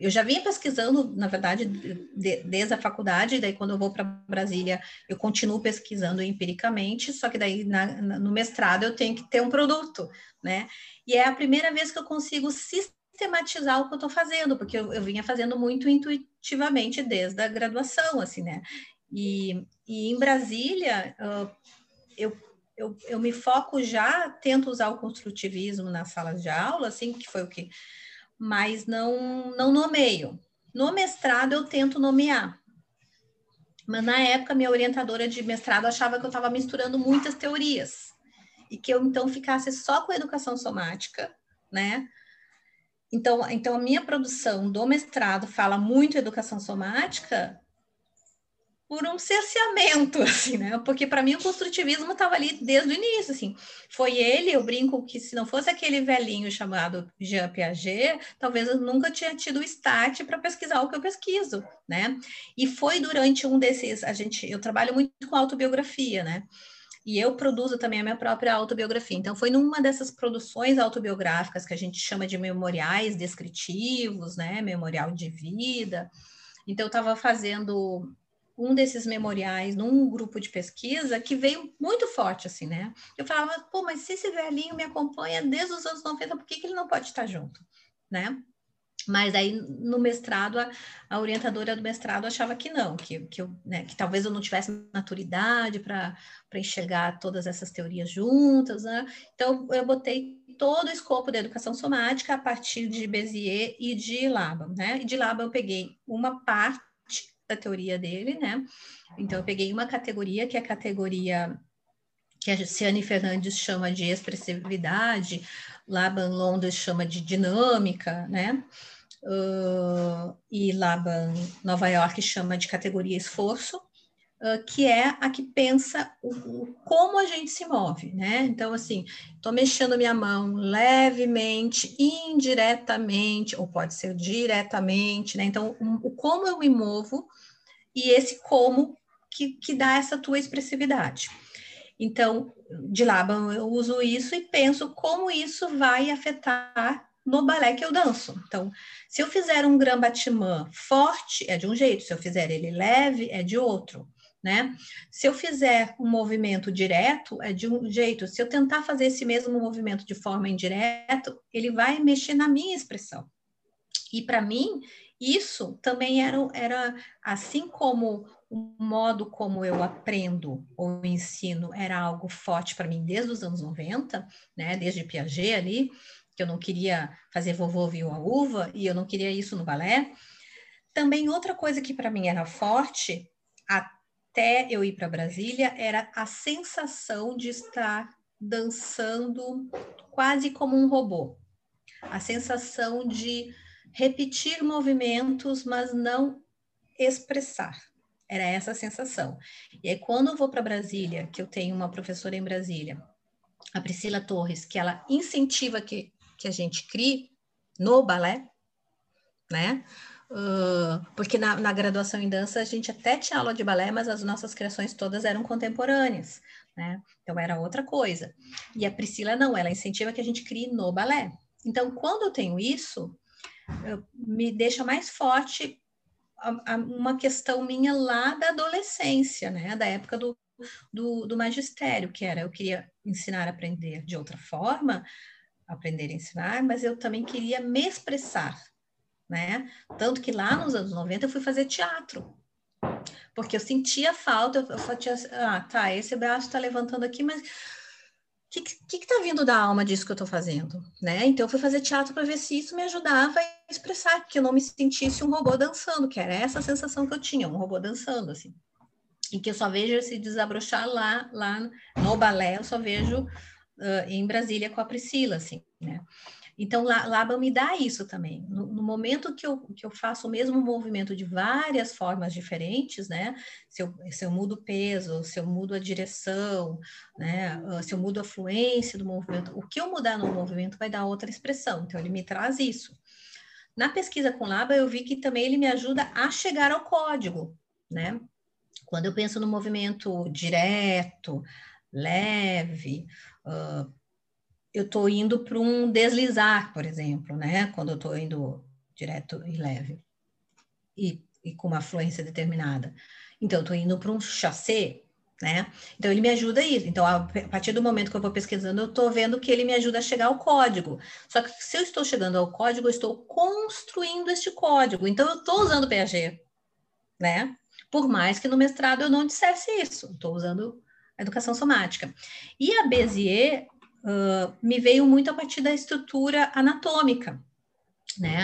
Eu já vinha pesquisando, na verdade, de, desde a faculdade, daí quando eu vou para Brasília, eu continuo pesquisando empiricamente, só que daí na, na, no mestrado eu tenho que ter um produto, né? E é a primeira vez que eu consigo sistematizar o que eu estou fazendo, porque eu, eu vinha fazendo muito intuitivamente desde a graduação, assim, né? E, e em Brasília, uh, eu, eu, eu me foco já, tento usar o construtivismo nas salas de aula, assim, que foi o que. Mas não, não nomeio. No mestrado, eu tento nomear. Mas na época, minha orientadora de mestrado achava que eu estava misturando muitas teorias. E que eu então ficasse só com educação somática, né? Então, então a minha produção do mestrado fala muito educação somática, por um cerceamento, assim, né? Porque para mim o construtivismo estava ali desde o início, assim. Foi ele, eu brinco que se não fosse aquele velhinho chamado Jean Piaget, talvez eu nunca tinha tido o start para pesquisar o que eu pesquiso, né? E foi durante um desses, a gente, eu trabalho muito com autobiografia, né? E eu produzo também a minha própria autobiografia. Então, foi numa dessas produções autobiográficas que a gente chama de memoriais descritivos, né? Memorial de vida. Então, eu estava fazendo um desses memoriais num grupo de pesquisa que veio muito forte, assim, né? Eu falava, pô, mas se esse velhinho me acompanha desde os anos 90, por que, que ele não pode estar junto, né? Mas aí no mestrado, a, a orientadora do mestrado achava que não, que, que, eu, né, que talvez eu não tivesse maturidade para enxergar todas essas teorias juntas, né? Então eu botei todo o escopo da educação somática a partir de Bézier e de Laban, né? E de Laban eu peguei uma parte da teoria dele, né? Então, eu peguei uma categoria, que é a categoria que a Ciane Fernandes chama de expressividade, Laban Londres chama de dinâmica, né? Uh, e Laban Nova York chama de categoria esforço, uh, que é a que pensa o, o, como a gente se move, né? Então, assim, estou mexendo minha mão levemente, indiretamente, ou pode ser diretamente, né? Então, o, o como eu me movo e esse como que, que dá essa tua expressividade. Então, de Laban eu uso isso e penso como isso vai afetar no balé que eu danço. Então, se eu fizer um grand batiment forte, é de um jeito, se eu fizer ele leve, é de outro, né? Se eu fizer um movimento direto, é de um jeito. Se eu tentar fazer esse mesmo movimento de forma indireta, ele vai mexer na minha expressão. E para mim, isso também era, era assim como o modo como eu aprendo ou ensino era algo forte para mim desde os anos 90, né, desde Piaget ali, que eu não queria fazer vovô viu a uva e eu não queria isso no balé. Também outra coisa que para mim era forte, até eu ir para Brasília, era a sensação de estar dançando quase como um robô. A sensação de repetir movimentos, mas não expressar. Era essa a sensação. E aí, quando eu vou para Brasília, que eu tenho uma professora em Brasília, a Priscila Torres, que ela incentiva que, que a gente crie no balé, né? Porque na, na, graduação em dança a gente até tinha aula de balé, mas as nossas criações todas eram contemporâneas, né? Então era outra coisa. E a Priscila não, ela incentiva que a gente crie no balé. Então, quando eu tenho isso, me deixa mais forte a, a, uma questão minha lá da adolescência, né? Da época do, do, do magistério, que era eu queria ensinar a aprender de outra forma, aprender a ensinar, mas eu também queria me expressar, né? Tanto que lá nos anos 90 eu fui fazer teatro, porque eu sentia falta, eu, eu tinha, ah, tá, esse braço está levantando aqui, mas o que, que, que tá vindo da alma disso que eu estou fazendo, né? Então eu fui fazer teatro para ver se isso me ajudava a expressar, que eu não me sentisse um robô dançando, que era essa sensação que eu tinha, um robô dançando, assim. E que eu só vejo se desabrochar lá, lá no balé, eu só vejo uh, em Brasília com a Priscila, assim, né? Então, Laba me dá isso também. No, no, momento que eu, que eu faço o mesmo movimento de várias formas diferentes, né? Se eu, se eu mudo o peso, se eu mudo a direção, né? Ah, se eu mudo a fluência do movimento, o que eu mudar no movimento vai dar outra expressão. Então, ele me traz isso. Na pesquisa com Laba, eu vi que também ele me ajuda a chegar ao código, né? Quando eu penso no movimento direto, leve, uh, eu estou indo para um deslizar, por exemplo, né? Quando eu estou indo direto e leve e, e com uma fluência determinada. Então, eu estou indo para um chassé, né? Então, ele me ajuda a ir. Então, a partir do momento que eu vou pesquisando, eu estou vendo que ele me ajuda a chegar ao código. Só que se eu estou chegando ao código, eu estou construindo este código. Então, eu estou usando Piaget, né? Por mais que no mestrado eu não dissesse isso. Estou usando a educação somática. E a Bézier uh, me veio muito a partir da estrutura anatômica, né?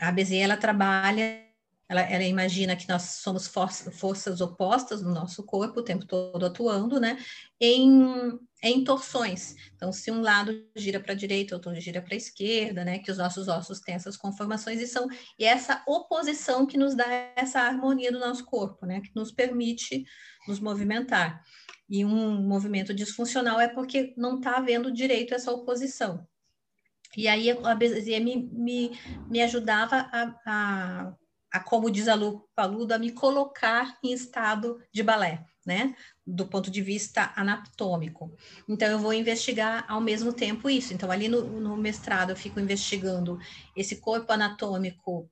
A, a Bézier, ela trabalha, ela, ela, imagina que nós somos for forças opostas no nosso corpo o tempo todo atuando, né? Em, em torções. Então, se um lado gira para a direita, outro gira para a esquerda, né? Que os nossos ossos têm essas conformações e são e essa oposição que nos dá essa harmonia do nosso corpo, né? Que nos permite nos movimentar. E um movimento disfuncional é porque não está havendo direito essa oposição. E aí a Bézier me, me, me ajudava a, a, a, como diz a Lu Paludo, a me colocar em estado de balé, né? Do ponto de vista anatômico. Então, eu vou investigar ao mesmo tempo isso. Então, ali no, no mestrado, eu fico investigando esse corpo anatômico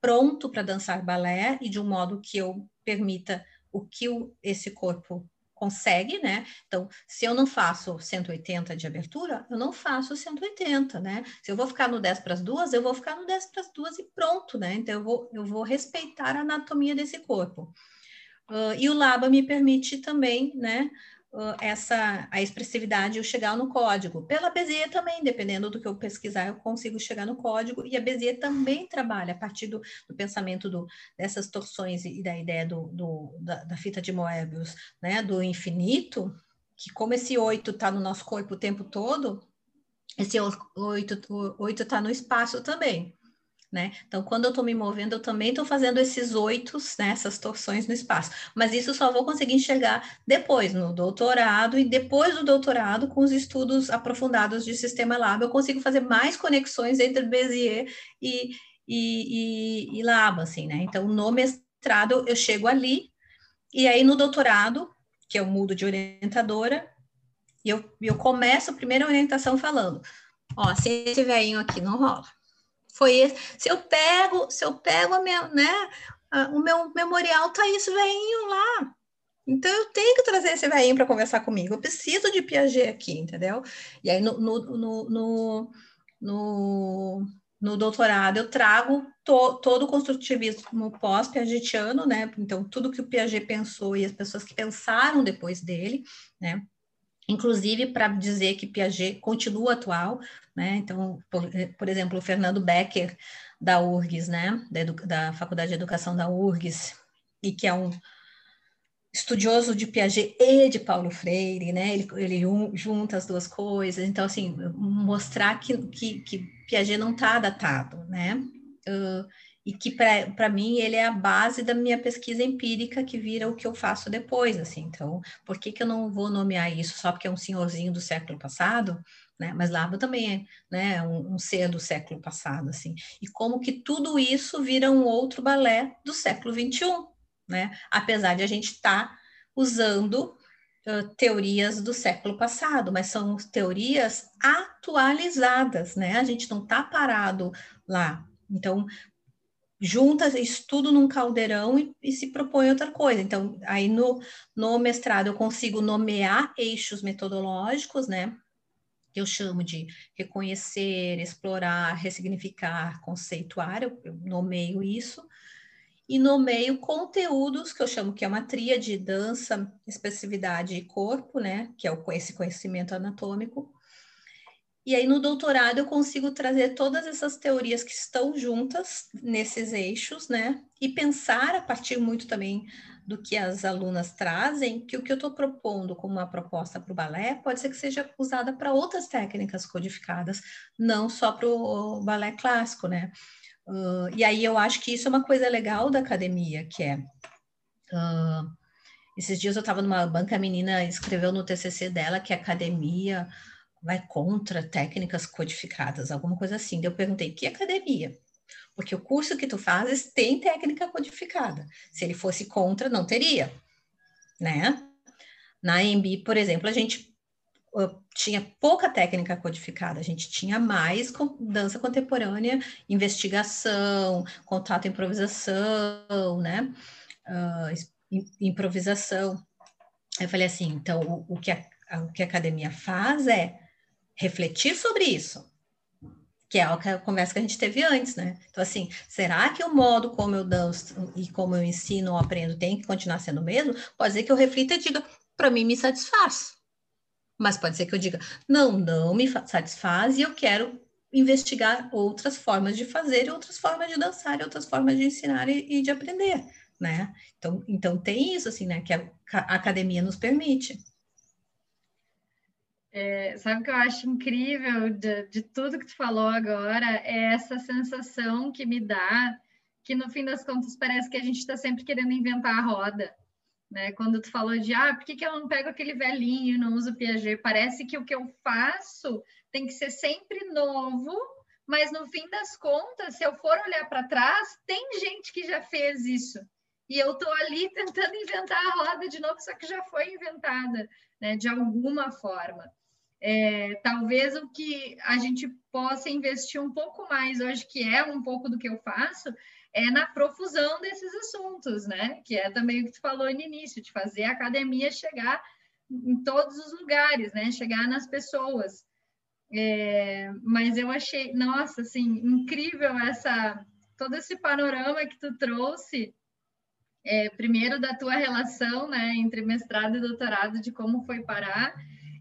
pronto para dançar balé e de um modo que eu permita o que o, esse corpo consegue, né? Então, se eu não faço 180 de abertura, eu não faço 180, né? Se eu vou ficar no 10 para as duas, eu vou ficar no 10 para as duas e pronto, né? Então, eu vou, eu vou respeitar a anatomia desse corpo. Uh, e o LABA me permite também, né? Essa a expressividade eu chegar no código. Pela Bezier também, dependendo do que eu pesquisar, eu consigo chegar no código. E a Bezier também trabalha a partir do, do pensamento do, dessas torções e da ideia do, do da, da, fita de Moebius, né, do infinito, que como esse oito está no nosso corpo o tempo todo, esse oito está no espaço também né? Então, quando eu estou me movendo, eu também estou fazendo esses oitos, né, essas torções no espaço. Mas isso só vou conseguir enxergar depois, no doutorado, e depois do doutorado, com os estudos aprofundados de sistema lab, eu consigo fazer mais conexões entre Bézier e, e, e, e lab, assim, né? Então, no mestrado, eu chego ali, e aí no doutorado, que eu mudo de orientadora, e eu, eu começo a primeira orientação falando, ó, se esse velhinho aqui não rola, foi esse. Se eu pego, se eu pego a minha, né, o meu memorial, tá esse velhinho lá. Então eu tenho que trazer esse velhinho para conversar comigo. Eu preciso de Piaget aqui, entendeu? E aí no, no, no, no, no, no doutorado eu trago to, todo o construtivismo pós-piagetiano, né? Então tudo que o Piaget pensou e as pessoas que pensaram depois dele, né? Inclusive para dizer que Piaget continua atual, né? Então, por, por, exemplo, o Fernando Becker da URGS, né? Da, da, Faculdade de Educação da URGS, e que é um estudioso de Piaget e de Paulo Freire, né? Ele, ele um, junta as duas coisas. Então, assim, mostrar que, que, que Piaget não está datado, né? Uh, e que para mim ele é a base da minha pesquisa empírica que vira o que eu faço depois, assim. Então, por que, que eu não vou nomear isso só porque é um senhorzinho do século passado, né? Mas Lava também é, né, um, um ser do século passado, assim. E como que tudo isso vira um outro balé do século 21, né? Apesar de a gente estar tá usando uh, teorias do século passado, mas são teorias atualizadas, né? A gente não está parado lá. Então, junta isso tudo num caldeirão e, e, se propõe outra coisa. Então, aí no, no mestrado eu consigo nomear eixos metodológicos, né? Que eu chamo de reconhecer, explorar, ressignificar, conceituar, eu, eu nomeio isso. E nomeio conteúdos, que eu chamo que é uma tríade, dança, expressividade e corpo, né? Que é o, esse conhecimento anatômico e aí, no doutorado, eu consigo trazer todas essas teorias que estão juntas nesses eixos, né? E pensar a partir muito também do que as alunas trazem, que o que eu estou propondo como uma proposta para o balé pode ser que seja usada para outras técnicas codificadas, não só para o balé clássico, né? Uh, e aí eu acho que isso é uma coisa legal da academia, que é. Uh, esses dias eu estava numa banca, a menina escreveu no TCC dela que a academia vai contra técnicas codificadas, alguma coisa assim. Eu perguntei, que academia? Porque o curso que tu fazes tem técnica codificada. Se ele fosse contra, não teria, né? Na EMB, por exemplo, a gente uh, tinha pouca técnica codificada, a gente tinha mais dança contemporânea, investigação, contato, improvisação, né? Uh, improvisação. Eu falei assim, então o, o que a, o que a academia faz é refletir sobre isso, que é a conversa que a gente teve antes, né? Então, assim, será que o modo como eu danço e como eu ensino ou aprendo tem que continuar sendo o mesmo? Pode ser que eu reflita e diga, para mim me satisfaz. Mas pode ser que eu diga, não, não me satisfaz e eu quero investigar outras formas de fazer, outras formas de dançar, outras formas de ensinar e, e de aprender, né? Então, então tem isso, assim, né? Que a, a academia nos permite. É, sabe o que eu acho incrível de, de, tudo que tu falou agora? É essa sensação que me dá que, no fim das contas, parece que a gente está sempre querendo inventar a roda. Né? Quando tu falou de, ah, por que, que eu não pego aquele velhinho e não uso Piaget? Parece que o que eu faço tem que ser sempre novo, mas no fim das contas, se eu for olhar para trás, tem gente que já fez isso. E eu estou ali tentando inventar a roda de novo, só que já foi inventada, né, de alguma forma. É, talvez o que a gente possa investir um pouco mais hoje, que é um pouco do que eu faço, é na profusão desses assuntos, né? Que é também o que tu falou no início, de fazer a academia chegar em todos os lugares, né? Chegar nas pessoas. É, mas eu achei, nossa, assim, incrível essa todo esse panorama que tu trouxe. É, primeiro da tua relação, né, entre mestrado e doutorado, de como foi parar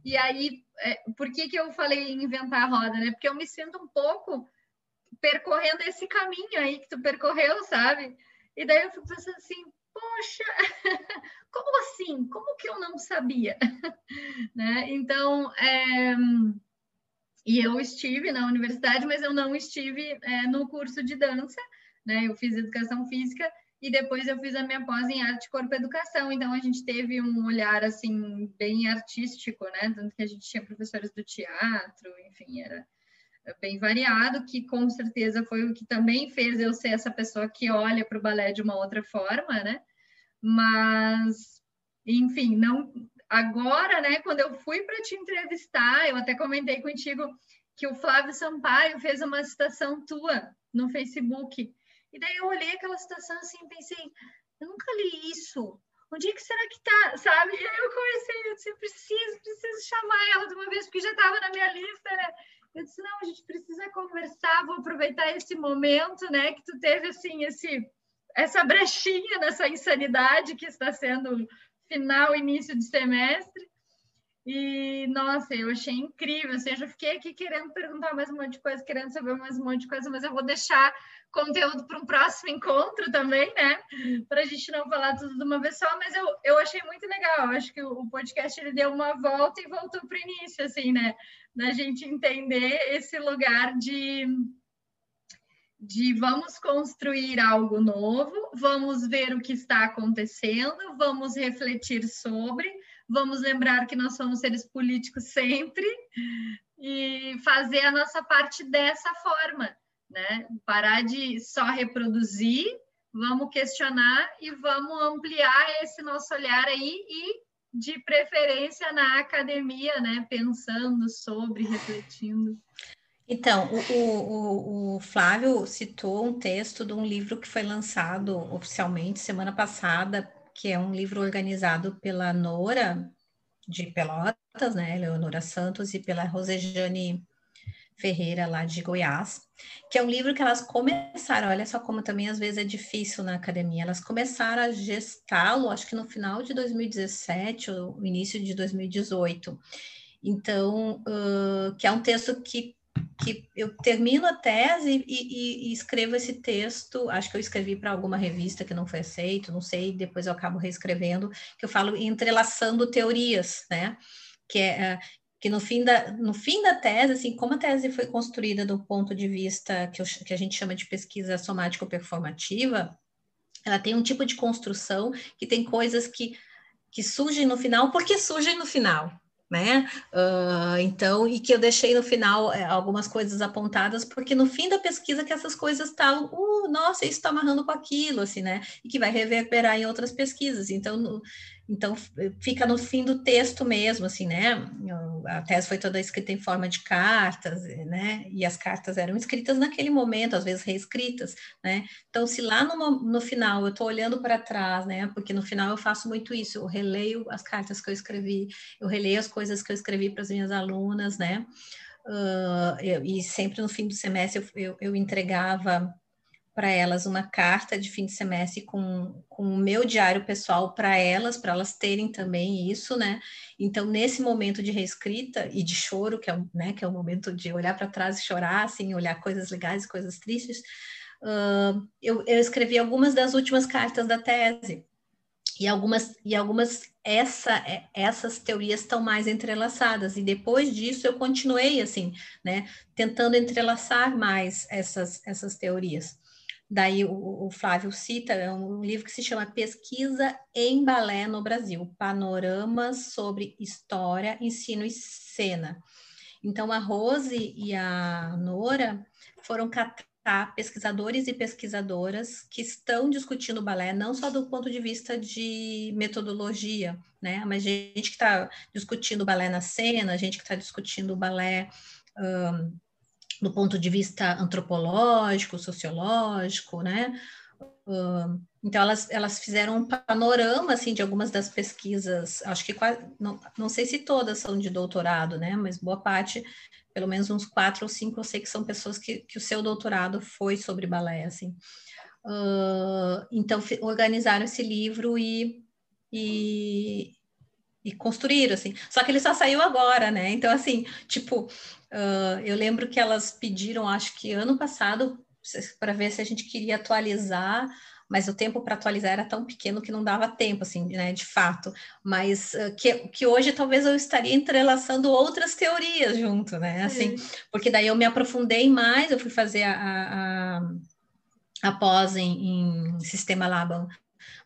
e aí, é, por que, que eu falei em inventar a roda, né? Porque eu me sinto um pouco percorrendo esse caminho aí que tu percorreu, sabe? E daí eu fico pensando assim, poxa, como assim? Como que eu não sabia? né? Então, é... e eu estive na universidade, mas eu não estive é, no curso de dança, né? Eu fiz educação física e depois eu fiz a minha pós em arte, corpo e educação, então a gente teve um olhar assim bem artístico, né? Tanto que a gente tinha professores do teatro, enfim, era bem variado, que com certeza foi o que também fez eu ser essa pessoa que olha para o balé de uma outra forma, né? Mas, enfim, não agora, né, quando eu fui para te entrevistar, eu até comentei contigo que o Flávio Sampaio fez uma citação tua no Facebook e daí eu olhei aquela situação assim pensei, eu nunca li isso. Onde é que será que tá, sabe? E aí eu comecei, eu disse, preciso, preciso chamar ela de uma vez, porque já estava na minha lista, né? Eu disse, não, a gente precisa conversar, vou aproveitar esse momento, né, que tu teve, assim, esse, essa brechinha nessa insanidade que está sendo final, início de semestre. E, nossa, eu achei incrível, assim, eu já fiquei aqui querendo perguntar mais um monte de coisa, querendo saber mais um monte de coisa, mas eu vou deixar conteúdo para um próximo encontro também, né? Para a gente não falar tudo de uma vez só, mas eu, eu achei muito legal. Eu acho que o, podcast ele deu uma volta e voltou para o início, assim, né? Da gente entender esse lugar de de vamos construir algo novo, vamos ver o que está acontecendo, vamos refletir sobre, vamos lembrar que nós somos seres políticos sempre e fazer a nossa parte dessa forma né? Parar de só reproduzir, vamos questionar e vamos ampliar esse nosso olhar aí e de preferência na academia, né? Pensando sobre, refletindo. Então, o, o, o, Flávio citou um texto de um livro que foi lançado oficialmente semana passada, que é um livro organizado pela Nora de Pelotas, né, Leonora Santos, e pela Rosejane Ferreira, lá de Goiás, que é um livro que elas começaram, olha só como também às vezes é difícil na academia, elas começaram a gestá-lo, acho que no final de 2017 ou início de 2018. Então, uh, que é um texto que que eu termino a tese e, e, e, escrevo esse texto, acho que eu escrevi para alguma revista que não foi aceito, não sei, depois eu acabo reescrevendo, que eu falo entrelaçando teorias, né? Que é eh, que no fim da, no fim da tese, assim, como a tese foi construída do ponto de vista que, eu, que a gente chama de pesquisa somático-performativa, ela tem um tipo de construção que tem coisas que, que surgem no final, porque surgem no final, né? Uh, então, e que eu deixei no final é, algumas coisas apontadas, porque no fim da pesquisa que essas coisas estavam, uh, nossa, isso está amarrando com aquilo, assim, né? E que vai reverberar em outras pesquisas. Então, então, fica no fim do texto mesmo, assim, né? A tese foi toda escrita em forma de cartas, né? E as cartas eram escritas naquele momento, às vezes reescritas, né? Então, se lá no, no final eu estou olhando para trás, né? Porque no final eu faço muito isso, eu releio as cartas que eu escrevi, eu releio as coisas que eu escrevi para as minhas alunas, né? Uh, eu, e sempre no fim do semestre eu, eu, eu entregava para elas uma carta de fim de semestre com, com o meu diário pessoal para elas, para elas terem também isso, né? Então, nesse momento de reescrita e de choro, que é, né, que é o momento de olhar para trás e chorar, assim, olhar coisas legais e coisas tristes, uh, eu, eu escrevi algumas das últimas cartas da tese. E algumas, e algumas essa, essas teorias estão mais entrelaçadas. E depois disso eu continuei assim, né, tentando entrelaçar mais essas, essas teorias. Daí o, o, Flávio cita é um livro que se chama Pesquisa em Balé no Brasil, Panoramas sobre História, Ensino e Cena. Então a Rose e a Nora foram catar pesquisadores e pesquisadoras que estão discutindo balé, não só do ponto de vista de metodologia, né? Mas gente que está discutindo balé na cena, gente que está discutindo balé um, do ponto de vista antropológico, sociológico, né? Uh, então elas, elas fizeram um panorama assim de algumas das pesquisas, acho que quase, não, não sei se todas são de doutorado, né? Mas boa parte, pelo menos uns quatro ou cinco, eu sei que são pessoas que, que o seu doutorado foi sobre balé, assim. Uh, então organizaram esse livro e, e, e construíram, assim. Só que ele só saiu agora, né? Então, assim, tipo, Uh, eu lembro que elas pediram, acho que ano passado, para ver se a gente queria atualizar, mas o tempo para atualizar era tão pequeno que não dava tempo, assim, né, de fato. Mas uh, que, que hoje talvez eu estaria entrelaçando outras teorias junto, né, assim, porque daí eu me aprofundei mais, eu fui fazer a, a, a pós em, em Sistema Laban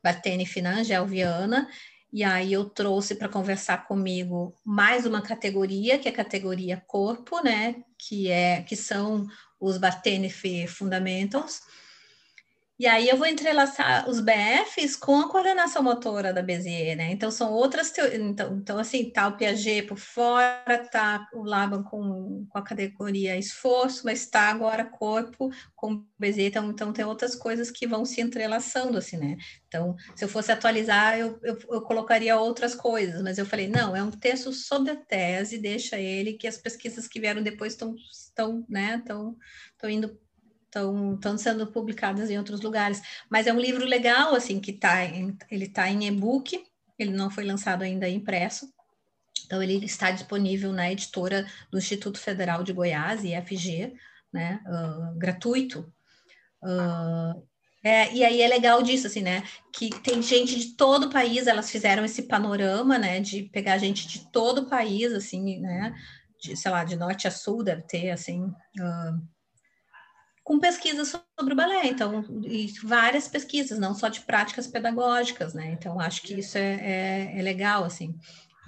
Bartene Finangel Viana, e aí eu trouxe para conversar comigo mais uma categoria, que é a categoria corpo, né? Que é que são os Batenif Fundamentals, e aí eu vou entrelaçar os BFs com a coordenação motora da Bezier, né? Então são outras teorias. Então, então, assim, tá o Piaget por fora, tá o Laban com, com a categoria esforço, mas está agora corpo com Bezier, então, então tem outras coisas que vão se entrelaçando, assim, né? Então, se eu fosse atualizar, eu, eu, eu colocaria outras coisas, mas eu falei, não, é um texto sobre a tese, deixa ele, que as pesquisas que vieram depois estão, né, estão indo estão sendo publicadas em outros lugares. Mas é um livro legal, assim, que tá em, ele está em e-book, ele não foi lançado ainda impresso. Então, ele está disponível na editora do Instituto Federal de Goiás, IFG, né, uh, gratuito. Uh, é, e aí é legal disso, assim, né? Que tem gente de todo o país, elas fizeram esse panorama, né? De pegar gente de todo o país, assim, né? De, sei lá, de norte a sul, deve ter, assim, uh, com pesquisas sobre o balé, então, e várias pesquisas, não só de práticas pedagógicas, né? Então, acho que isso é, é, é legal, assim.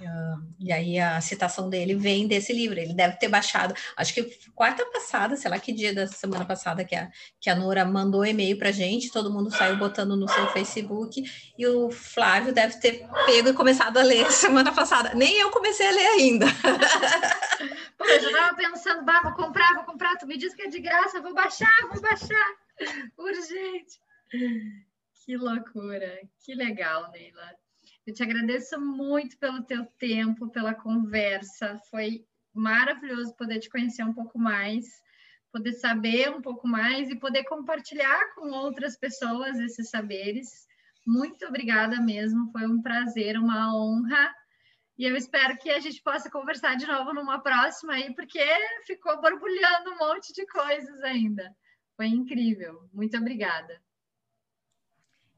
Uh, e aí a citação dele vem desse livro, ele deve ter baixado, acho que quarta passada, sei lá que dia da semana passada que a, que a Nora mandou e-mail pra gente, todo mundo saiu botando no seu Facebook, e o Flávio deve ter pego e começado a ler semana passada, nem eu comecei a ler ainda. Eu já estava pensando, bah, vou comprar, vou comprar. Tu me diz que é de graça, vou baixar, vou baixar. Urgente. Que loucura. Que legal, Neila. Eu te agradeço muito pelo teu tempo, pela conversa. Foi maravilhoso poder te conhecer um pouco mais, poder saber um pouco mais e poder compartilhar com outras pessoas esses saberes. Muito obrigada mesmo, foi um prazer, uma honra. E eu espero que a gente possa conversar de novo numa próxima aí, porque ficou borbulhando um monte de coisas ainda. Foi incrível. Muito obrigada.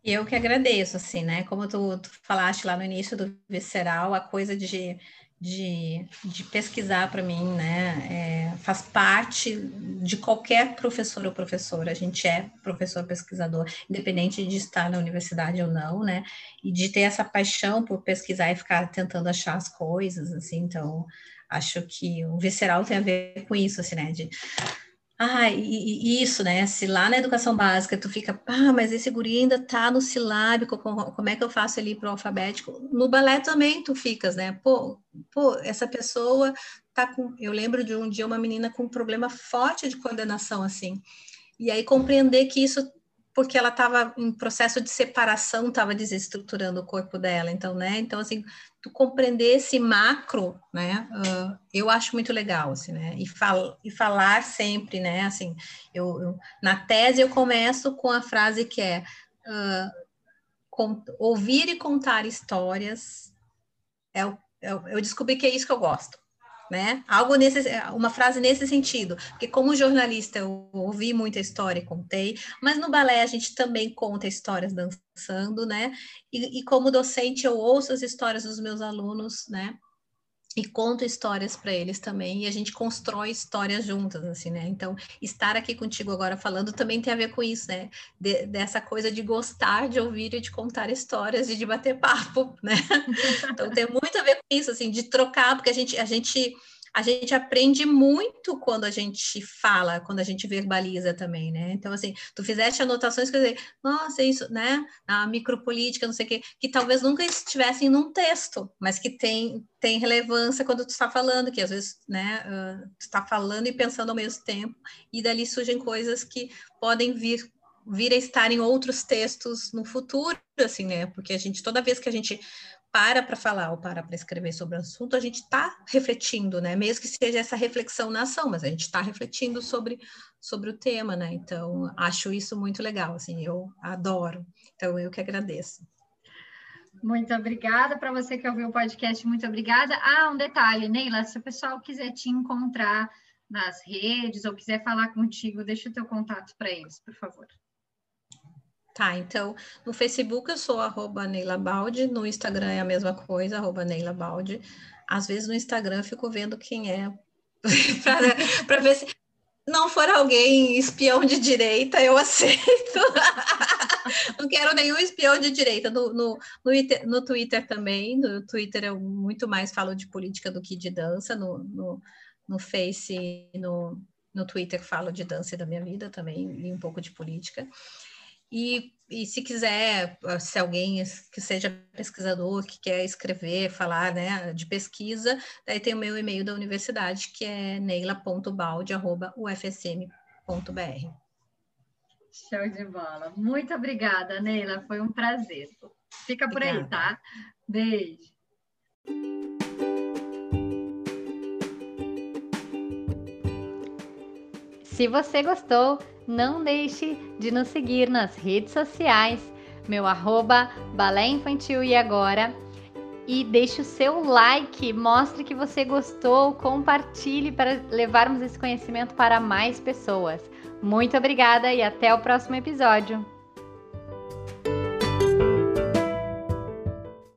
Eu que agradeço, assim, né? Como tu, tu falaste lá no início do visceral, a coisa de, de, de pesquisar para mim, né? É, faz parte de qualquer professor ou professora. A gente é professor pesquisador, independente de estar na universidade ou não, né? E de ter essa paixão por pesquisar e ficar tentando achar as coisas, assim. Então, acho que o visceral tem a ver com isso, assim, né? De ah, e, e, isso, né? Se lá na educação básica tu fica, ah, mas esse guri ainda tá no silábico, como é que eu faço ali pro alfabético? No balé também tu ficas, né? Pô, pô, essa pessoa tá com. Eu lembro de um dia uma menina com um problema forte de coordenação, assim. E aí compreender que isso porque ela estava em processo de separação, estava desestruturando o corpo dela. Então, né? Então, assim, tu compreender esse macro, né? Uh, eu acho muito legal, assim, né? E, fal e falar sempre, né? Assim, eu, eu, na tese eu começo com a frase que é uh, ouvir e contar histórias. É, é, eu descobri que é isso que eu gosto né? Algo nesse, uma frase nesse sentido, porque como jornalista eu ouvi muita história e contei, mas no balé a gente também conta histórias dançando, né? E, e como docente eu ouço as histórias dos meus alunos, né? E conto histórias para eles também, e a gente constrói histórias juntas, assim, né? Então, estar aqui contigo agora falando também tem a ver com isso, né? De, dessa coisa de gostar de ouvir e de contar histórias e de bater papo, né? Então, tem muito a ver com isso, assim, de trocar, porque a gente, a gente a gente aprende muito quando a gente fala, quando a gente verbaliza também, né? Então, assim, tu fizeste anotações, quer dizer, nossa, isso, né? A micropolítica, não sei o quê, que talvez nunca estivessem num texto, mas que tem, tem relevância quando tu está falando, que às vezes, né, uh, tu está falando e pensando ao mesmo tempo, e dali surgem coisas que podem vir vir a estar em outros textos no futuro, assim, né? Porque a gente, toda vez que a gente para para falar ou para para escrever sobre o assunto, a gente está refletindo, né? Mesmo que seja essa reflexão na ação, mas a gente está refletindo sobre, sobre o tema, né? Então, acho isso muito legal, assim, eu adoro. Então, eu que agradeço. Muito obrigada para você que ouviu o podcast, muito obrigada. Ah, um detalhe, Neila, se o pessoal quiser te encontrar nas redes ou quiser falar contigo, deixa o teu contato para eles, por favor. Tá, então no Facebook eu sou arroba Neila Baldi, no Instagram é a mesma coisa, arroba Neila Baldi. Às vezes no Instagram eu fico vendo quem é, para ver se não for alguém espião de direita, eu aceito. não quero nenhum espião de direita. No, no, no, no, Twitter também, no Twitter eu muito mais falo de política do que de dança, no, no, no Face no, no Twitter falo de dança e da minha vida também, e um pouco de política. E, e se quiser, se alguém que seja pesquisador, que quer escrever, falar né, de pesquisa, daí tem o meu e-mail da universidade, que é neila.balde.ufsm.br. Show de bola. Muito obrigada, Neila. Foi um prazer. Fica por obrigada. aí, tá? Beijo. Se você gostou, não deixe de nos seguir nas redes sociais, meu arroba Balé Infantil e Agora. E deixe o seu like, mostre que você gostou, compartilhe para levarmos esse conhecimento para mais pessoas. Muito obrigada e até o próximo episódio.